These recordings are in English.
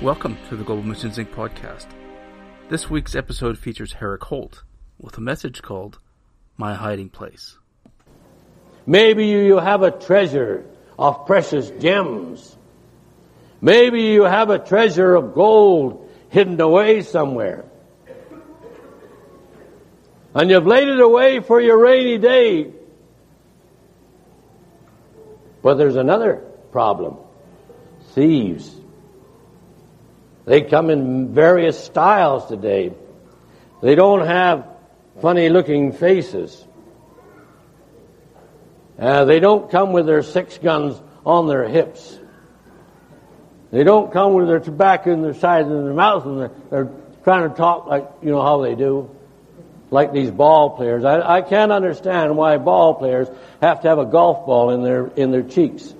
Welcome to the Global Missions Inc. podcast. This week's episode features Herrick Holt with a message called My Hiding Place. Maybe you have a treasure of precious gems. Maybe you have a treasure of gold hidden away somewhere. And you've laid it away for your rainy day. But there's another problem. Thieves they come in various styles today. They don't have funny looking faces. Uh, they don't come with their six guns on their hips. They don't come with their tobacco in their sides and their mouths and they're, they're, trying to talk like, you know, how they do. Like these ball players. I, I can't understand why ball players have to have a golf ball in their, in their cheeks.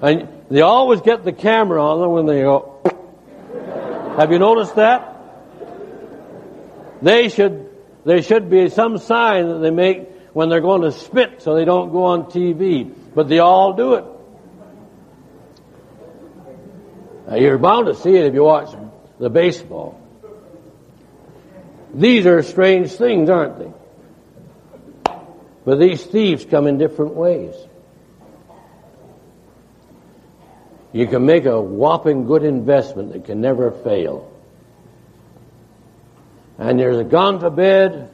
And they always get the camera on them when they go. Have you noticed that? They should, there should be some sign that they make when they're going to spit so they don't go on TV. But they all do it. Now, you're bound to see it if you watch the baseball. These are strange things, aren't they? But these thieves come in different ways. you can make a whopping good investment that can never fail. And you're gone to bed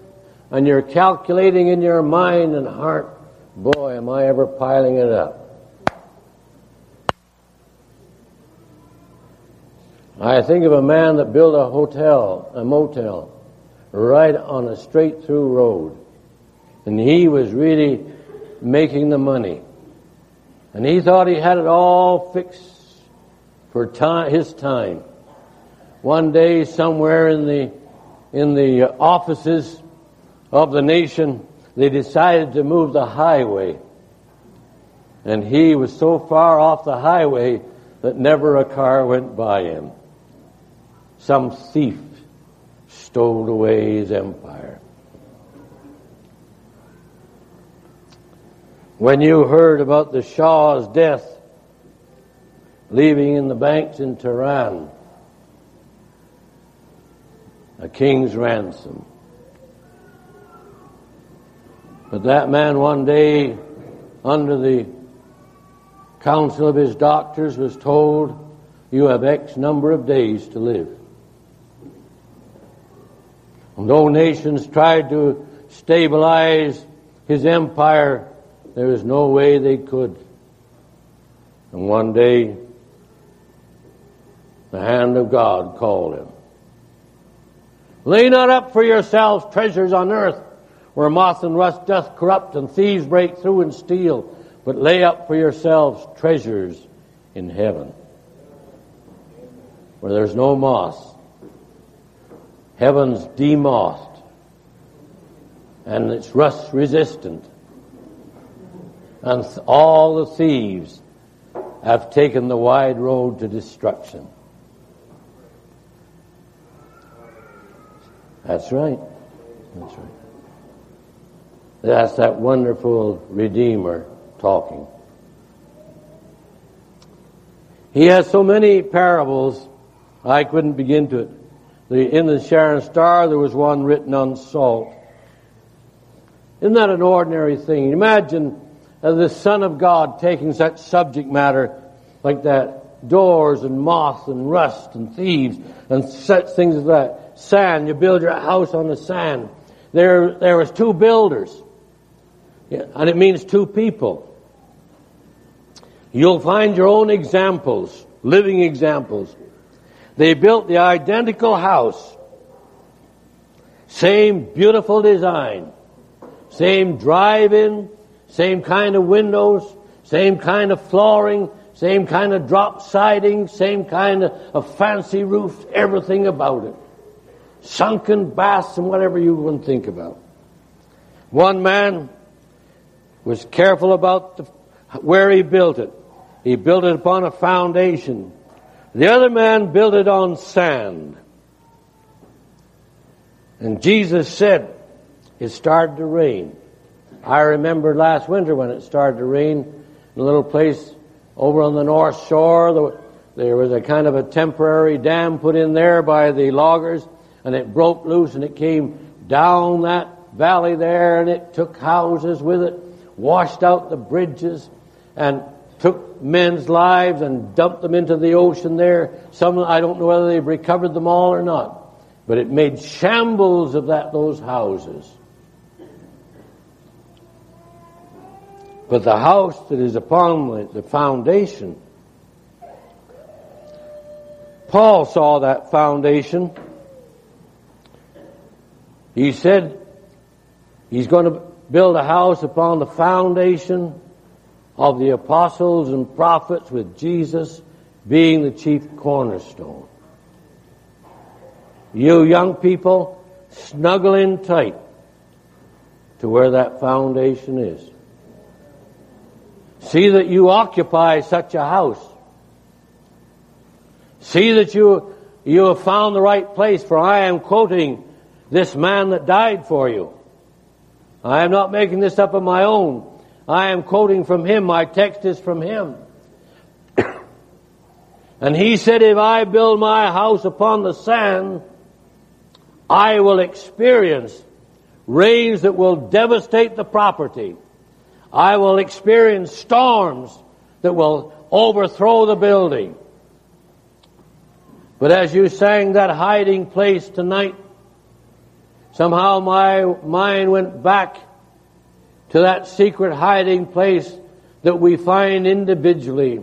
and you're calculating in your mind and heart, boy, am I ever piling it up. I think of a man that built a hotel, a motel, right on a straight through road. And he was really making the money. And he thought he had it all fixed for time, his time. One day, somewhere in the in the offices of the nation, they decided to move the highway, and he was so far off the highway that never a car went by him. Some thief stole away his empire. When you heard about the Shah's death, leaving in the banks in Tehran a king's ransom. But that man one day, under the counsel of his doctors, was told, You have X number of days to live. And though nations tried to stabilize his empire, there was no way they could. And one day, the hand of God called him. Lay not up for yourselves treasures on earth, where moth and rust doth corrupt and thieves break through and steal, but lay up for yourselves treasures in heaven, where there's no moth. Heaven's demothed, and it's rust resistant, and all the thieves have taken the wide road to destruction. That's right. That's right. That's that wonderful Redeemer talking. He has so many parables, I couldn't begin to. The, in the Sharon Star, there was one written on salt. Isn't that an ordinary thing? Imagine uh, the Son of God taking such subject matter like that, doors and moth and rust and thieves and such things as that sand. You build your house on the sand. There, there was two builders. And it means two people. You'll find your own examples, living examples. They built the identical house. Same beautiful design. Same drive-in. Same kind of windows. Same kind of flooring. Same kind of drop siding. Same kind of, fancy roof. Everything about it sunken baths and whatever you want to think about. One man was careful about the, where he built it. He built it upon a foundation The other man built it on sand. And Jesus said, it started to rain. I remember last winter when it started to rain in a little place over on the north shore. There was a kind of a temporary dam put in there by the loggers and it broke loose and it came down that valley there and it took houses with it, washed out the bridges and took men's lives and dumped them into the ocean there. Some, I don't know whether they've recovered them all or not, but it made shambles of that, those houses. But the house that is upon the foundation, Paul saw that foundation. He said he's going to build a house upon the foundation of the apostles and prophets with Jesus being the chief cornerstone. You young people, snuggle in tight to where that foundation is. See that you occupy such a house. See that you, you have found the right place, for I am quoting this man that died for you. I am not making this up on my own. I am quoting from him. My text is from him. and he said, if I build my house upon the sand, I will experience rains that will devastate the property. I will experience storms that will overthrow the building. But as you sang that hiding place tonight, somehow my mind went back to that secret hiding place that we find individually.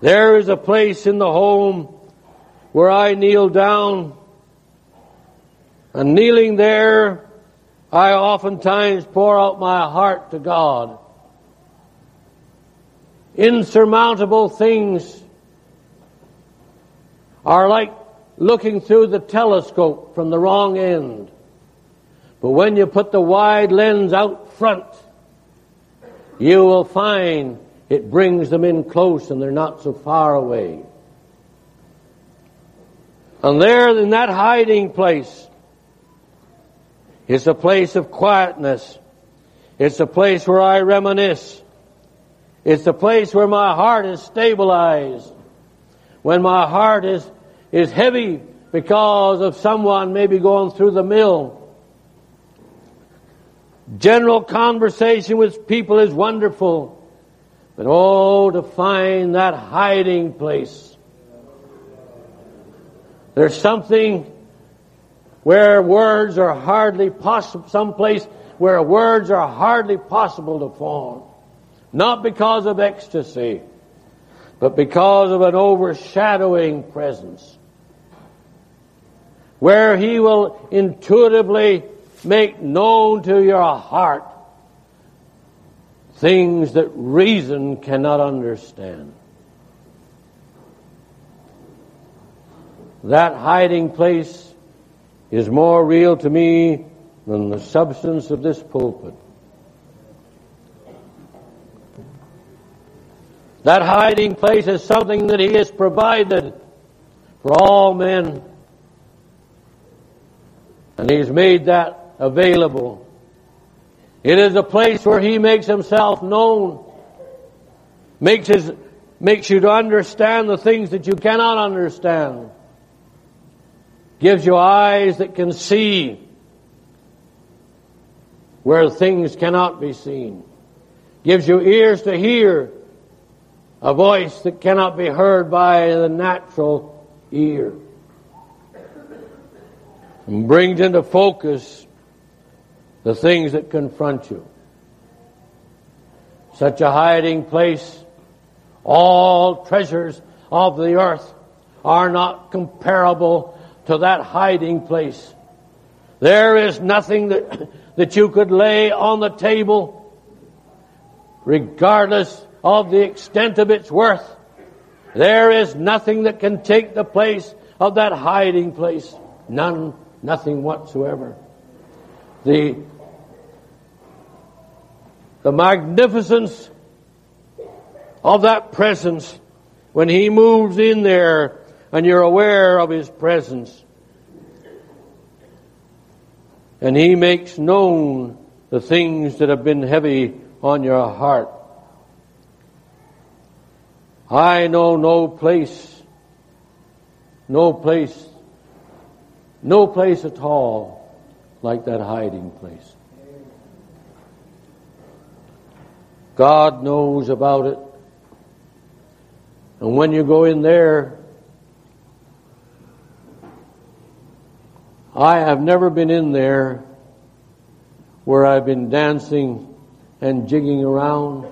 There is a place in the home where I kneel down and kneeling there, I oftentimes pour out my heart to God. Insurmountable things are like looking through the telescope from the wrong end. But when you put the wide lens out front, you will find it brings them in close and they're not so far away. And there in that hiding place, is a place of quietness. It's a place where I reminisce. It's a place where my heart is stabilized. When my heart is, is heavy because of someone maybe going through the mill General conversation with people is wonderful. But oh, to find that hiding place. There's something where words are hardly possible, some place where words are hardly possible to form. Not because of ecstasy, but because of an overshadowing presence. Where He will intuitively make known to your heart things that reason cannot understand. That hiding place is more real to me than the substance of this pulpit. That hiding place is something that He has provided for all men. And He's made that available. It is a place where He makes Himself known, makes His, makes you to understand the things that you cannot understand, gives you eyes that can see where things cannot be seen, gives you ears to hear a voice that cannot be heard by the natural ear, and brings into focus the things that confront you. Such a hiding place, all treasures of the earth are not comparable to that hiding place. There is nothing that, that you could lay on the table, regardless of the extent of its worth. There is nothing that can take the place of that hiding place. None, nothing whatsoever the, the magnificence of that presence when He moves in there and you're aware of His presence. And He makes known the things that have been heavy on your heart. I know no place, no place, no place at all like that hiding place. God knows about it. And when you go in there, I have never been in there where I've been dancing and jigging around.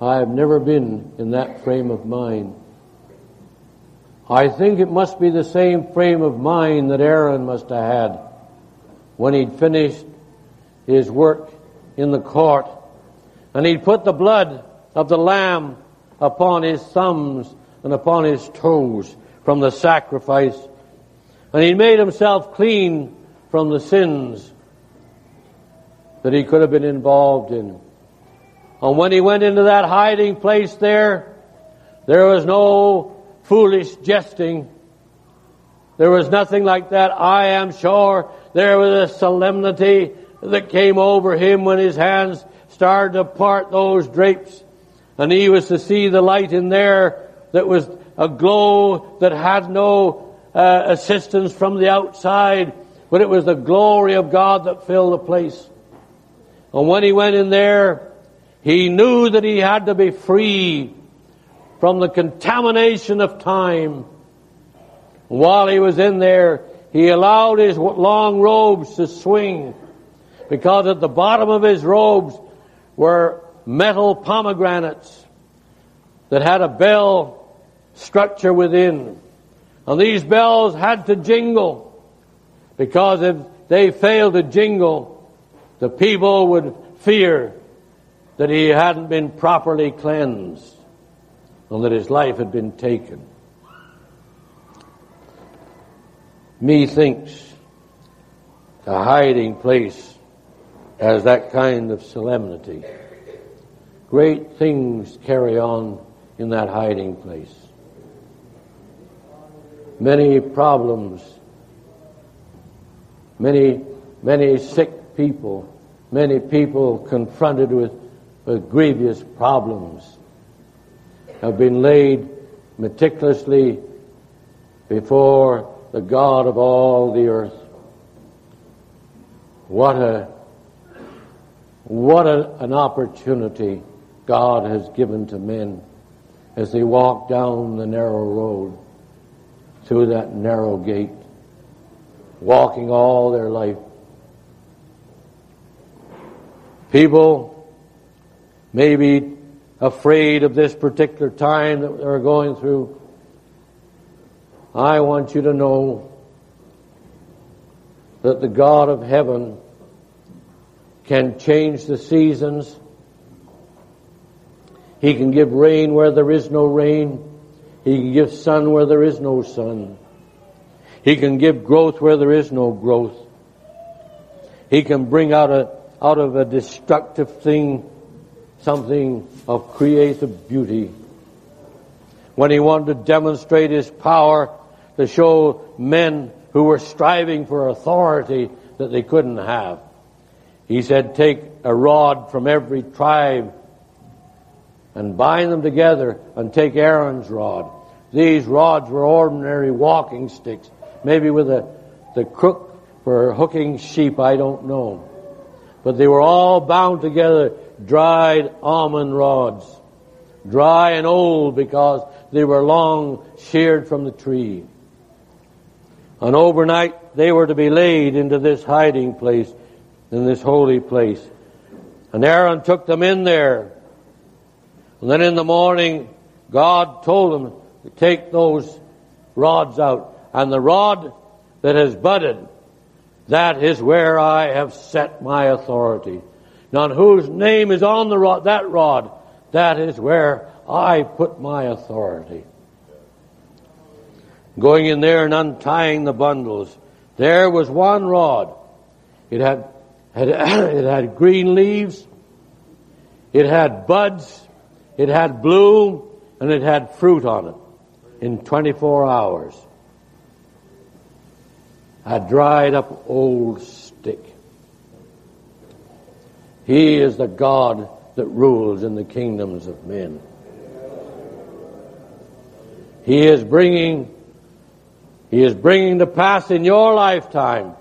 I have never been in that frame of mind. I think it must be the same frame of mind that Aaron must have had when he'd finished his work in the court and he'd put the blood of the lamb upon his thumbs and upon his toes from the sacrifice. And he made himself clean from the sins that he could have been involved in. And when he went into that hiding place there, there was no foolish jesting. There was nothing like that. I am sure there was a solemnity that came over him when his hands started to part those drapes and he was to see the light in there that was a glow that had no uh, assistance from the outside, but it was the glory of God that filled the place. And when he went in there, he knew that he had to be free from the contamination of time. While he was in there, he allowed his long robes to swing because at the bottom of his robes were metal pomegranates that had a bell structure within. And these bells had to jingle because if they failed to jingle, the people would fear that he hadn't been properly cleansed and that his life had been taken. Methinks a hiding place has that kind of solemnity. Great things carry on in that hiding place. Many problems, many, many sick people, many people confronted with, with grievous problems have been laid meticulously before the God of all the earth. What a, what a, an opportunity God has given to men as they walk down the narrow road through that narrow gate, walking all their life. People may be afraid of this particular time that they're going through. I want you to know that the God of heaven can change the seasons he can give rain where there is no rain. He can give sun where there is no sun. He can give growth where there is no growth. He can bring out a, out of a destructive thing something of creative beauty. When he wanted to demonstrate his power to show men who were striving for authority that they couldn't have, he said, take a rod from every tribe and bind them together and take Aaron's rod. These rods were ordinary walking sticks, maybe with a, the crook for hooking sheep, I don't know. But they were all bound together, dried almond rods. Dry and old because they were long sheared from the tree. And overnight they were to be laid into this hiding place, in this holy place. And Aaron took them in there and then in the morning, God told him to take those rods out. And the rod that has budded, that is where I have set my authority. Now whose name is on the rod, that rod, that is where I put my authority. Going in there and untying the bundles, there was one rod. It had, had it had green leaves. It had buds. It had bloom. and it had fruit on it in 24 hours. A dried up old stick. He is the God that rules in the kingdoms of men. He is bringing, He is bringing to pass in your lifetime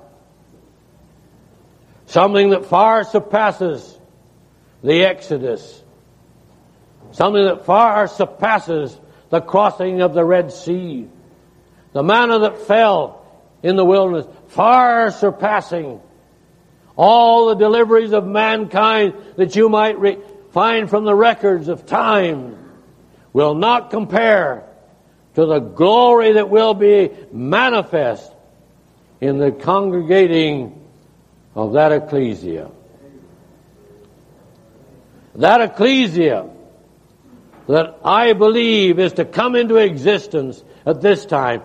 something that far surpasses the Exodus, something that far surpasses the crossing of the Red Sea, the manna that fell in the wilderness, far surpassing all the deliveries of mankind that you might re- find from the records of time will not compare to the glory that will be manifest in the congregating of that ecclesia. That ecclesia that I believe is to come into existence at this time,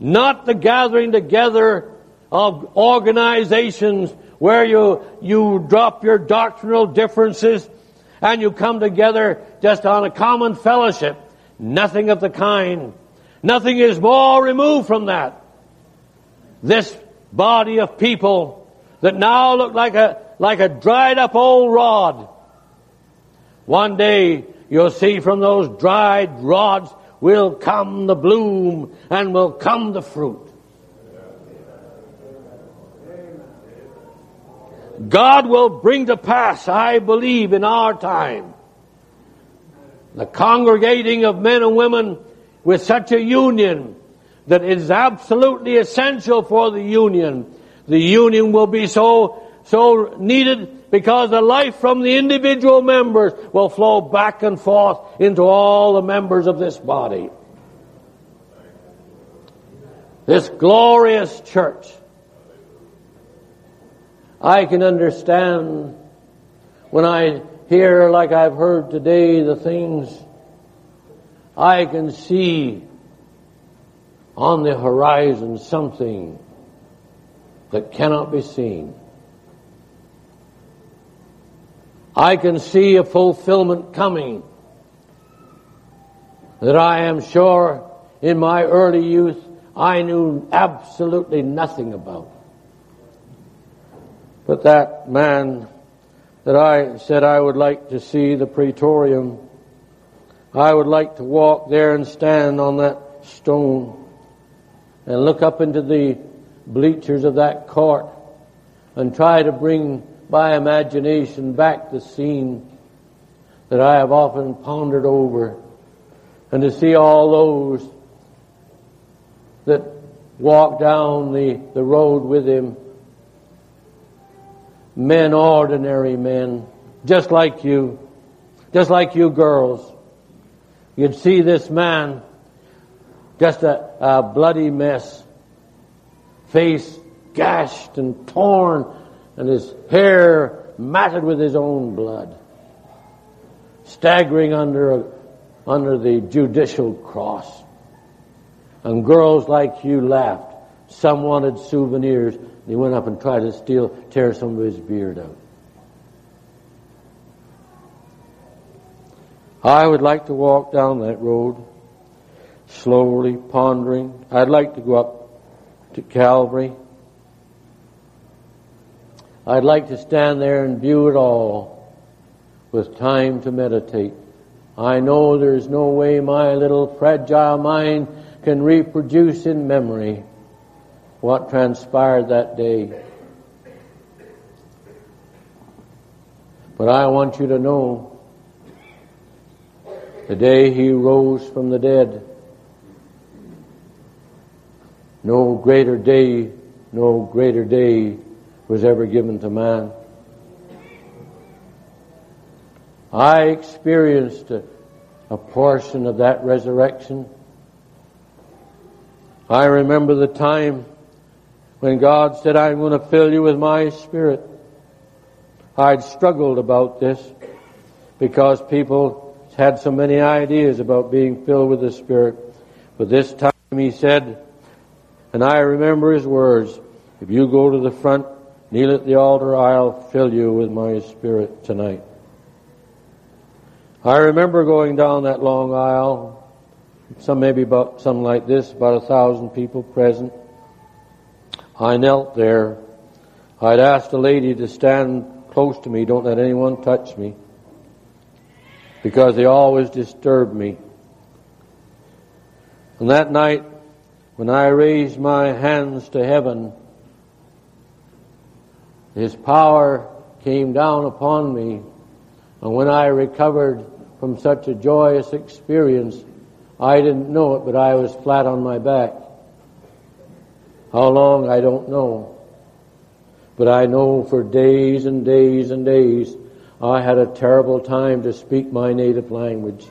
not the gathering together of organizations where you, you drop your doctrinal differences and you come together just on a common fellowship. Nothing of the kind. Nothing is more removed from that. This body of people that now look like a, like a dried up old rod. One day you'll see from those dried rods will come the bloom and will come the fruit. God will bring to pass, I believe, in our time, the congregating of men and women with such a union that is absolutely essential for the union. The union will be so, so needed because the life from the individual members will flow back and forth into all the members of this body. This glorious church I can understand when I hear, like I've heard today, the things I can see on the horizon something that cannot be seen. I can see a fulfillment coming that I am sure in my early youth I knew absolutely nothing about. But that man that I said I would like to see the praetorium, I would like to walk there and stand on that stone and look up into the bleachers of that court and try to bring by imagination back the scene that I have often pondered over and to see all those that walked down the, the road with him men, ordinary men, just like you, just like you girls. You'd see this man, just a, a bloody mess, face gashed and torn, and his hair matted with his own blood, staggering under, under the judicial cross. And girls like you laughed. Some wanted souvenirs. He went up and tried to steal, tear some of his beard out. I would like to walk down that road, slowly pondering. I'd like to go up to Calvary. I'd like to stand there and view it all with time to meditate. I know there's no way my little fragile mind can reproduce in memory what transpired that day. But I want you to know the day he rose from the dead, no greater day, no greater day was ever given to man. I experienced a, a portion of that resurrection. I remember the time when God said, I'm going to fill you with my spirit. I'd struggled about this because people had so many ideas about being filled with the Spirit. But this time he said, and I remember his words, if you go to the front, kneel at the altar, I'll fill you with my Spirit tonight. I remember going down that long aisle, some maybe about something like this, about a thousand people present. I knelt there. I'd asked a lady to stand close to me, don't let anyone touch me, because they always disturbed me. And that night, when I raised my hands to heaven, His power came down upon me. And when I recovered from such a joyous experience, I didn't know it, but I was flat on my back. How long, I don't know. But I know for days and days and days, I had a terrible time to speak my native language.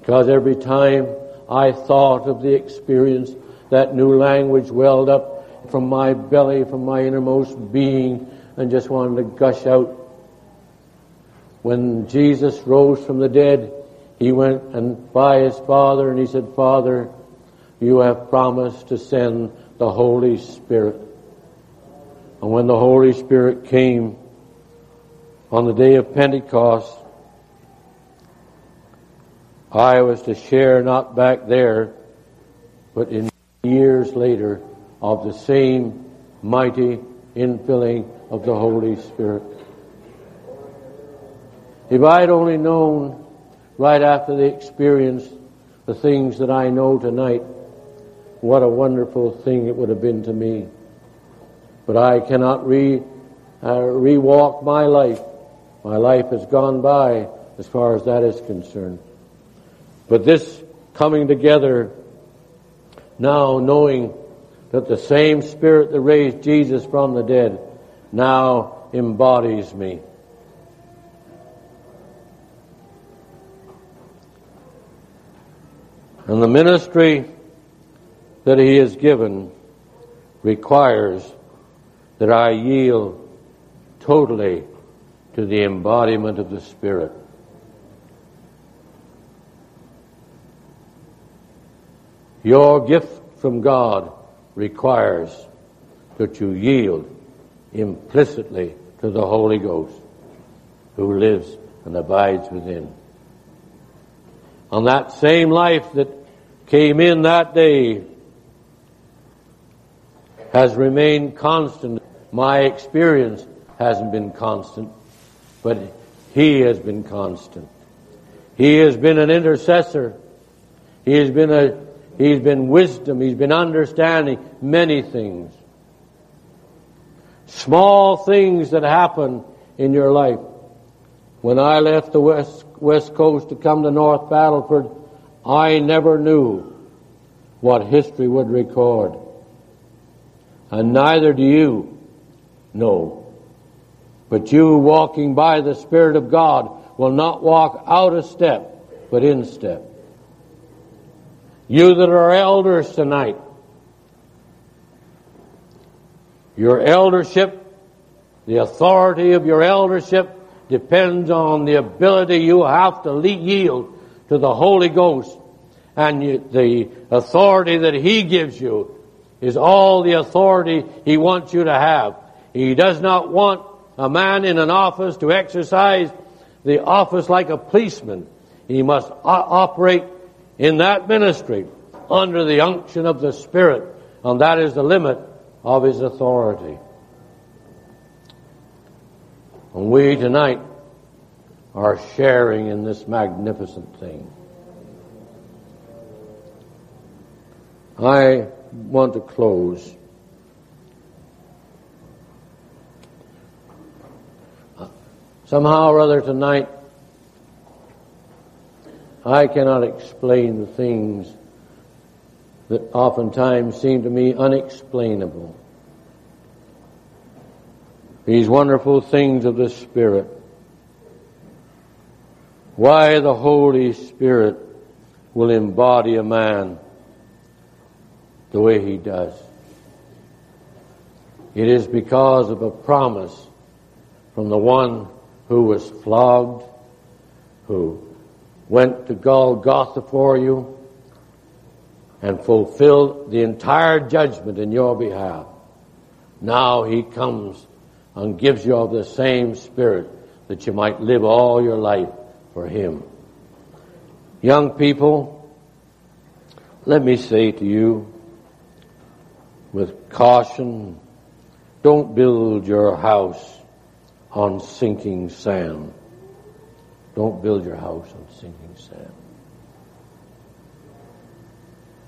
Because every time I thought of the experience, that new language welled up from my belly, from my innermost being, and just wanted to gush out. When Jesus rose from the dead, he went and by his Father and he said, Father, you have promised to send the Holy Spirit. And when the Holy Spirit came on the day of Pentecost, I was to share not back there, but in years later of the same mighty infilling of the Holy Spirit. If I had only known right after the experience the things that I know tonight, what a wonderful thing it would have been to me. But I cannot re, uh, re-walk my life. My life has gone by as far as that is concerned. But this coming together now knowing that the same Spirit that raised Jesus from the dead now embodies me. And the ministry that He has given requires that I yield totally to the embodiment of the Spirit. Your gift from God requires that you yield implicitly to the Holy Ghost who lives and abides within. On that same life that came in that day has remained constant. My experience hasn't been constant, but He has been constant. He has been an intercessor. He has been a He's been wisdom. He's been understanding many things. Small things that happen in your life. When I left the west, west coast to come to North Battleford, I never knew what history would record. And neither do you know. But you walking by the Spirit of God will not walk out of step, but in step. You that are elders tonight, your eldership, the authority of your eldership depends on the ability you have to yield to the Holy Ghost and the authority that He gives you is all the authority He wants you to have. He does not want a man in an office to exercise the office like a policeman. He must operate in that ministry under the unction of the Spirit, and that is the limit of his authority. And we tonight are sharing in this magnificent thing. I want to close. Somehow or other tonight, I cannot explain the things that oftentimes seem to me unexplainable. These wonderful things of the Spirit. Why the Holy Spirit will embody a man the way he does. It is because of a promise from the one who was flogged, who went to Golgotha for you, and fulfilled the entire judgment in your behalf. Now he comes and gives you of the same spirit that you might live all your life for Him. Young people, let me say to you with caution, don't build your house on sinking sand. Don't build your house on sinking sand.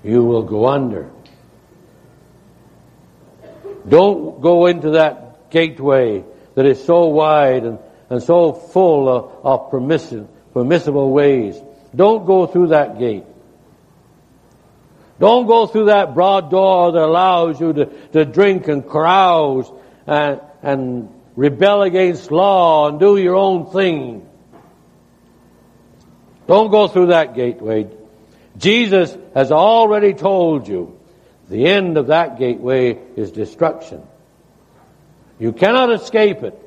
You will go under. Don't go into that gateway that is so wide and, and so full of, of permissive, permissible ways. Don't go through that gate. Don't go through that broad door that allows you to, to drink and carouse and, and rebel against law and do your own thing. Don't go through that gateway. Jesus has already told you the end of that gateway is destruction. You cannot escape it.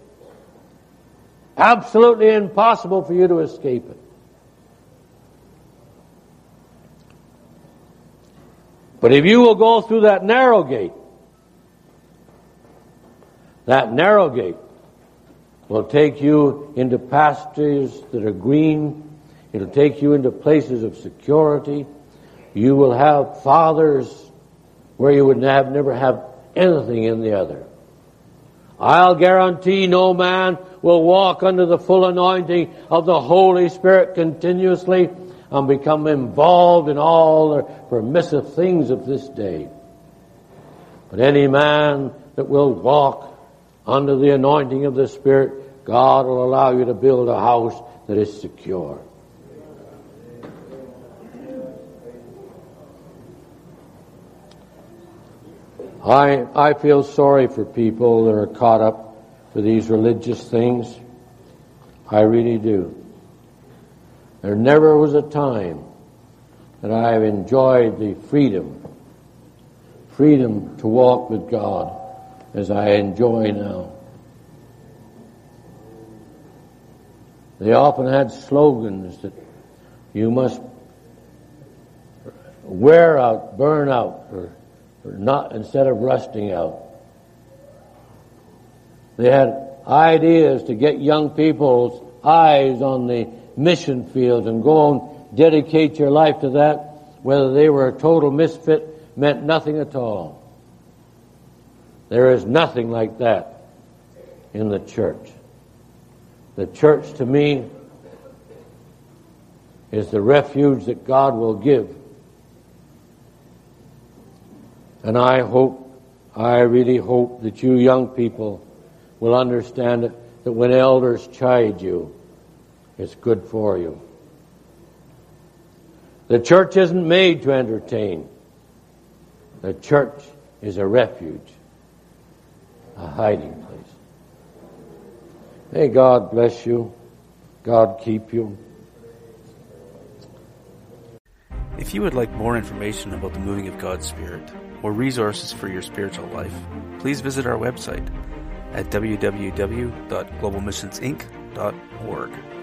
Absolutely impossible for you to escape it. But if you will go through that narrow gate, that narrow gate will take you into pastures that are green. It'll take you into places of security. You will have fathers where you would have never have anything in the other. I'll guarantee no man will walk under the full anointing of the Holy Spirit continuously and become involved in all the permissive things of this day. But any man that will walk under the anointing of the Spirit, God will allow you to build a house that is secure. I, I feel sorry for people that are caught up for these religious things. I really do. There never was a time that I have enjoyed the freedom, freedom to walk with God as I enjoy now. They often had slogans that you must wear out, burn out, or, or not instead of rusting out. They had ideas to get young people's eyes on the mission field and go and dedicate your life to that, whether they were a total misfit, meant nothing at all. There is nothing like that in the church. The church to me is the refuge that God will give. And I hope, I really hope that you young people will understand it, that when elders chide you, it's good for you. The church isn't made to entertain. The church is a refuge a hiding place. May God bless you. God keep you. If you would like more information about the moving of God's Spirit or resources for your spiritual life, please visit our website at www.globalmissionsinc.org.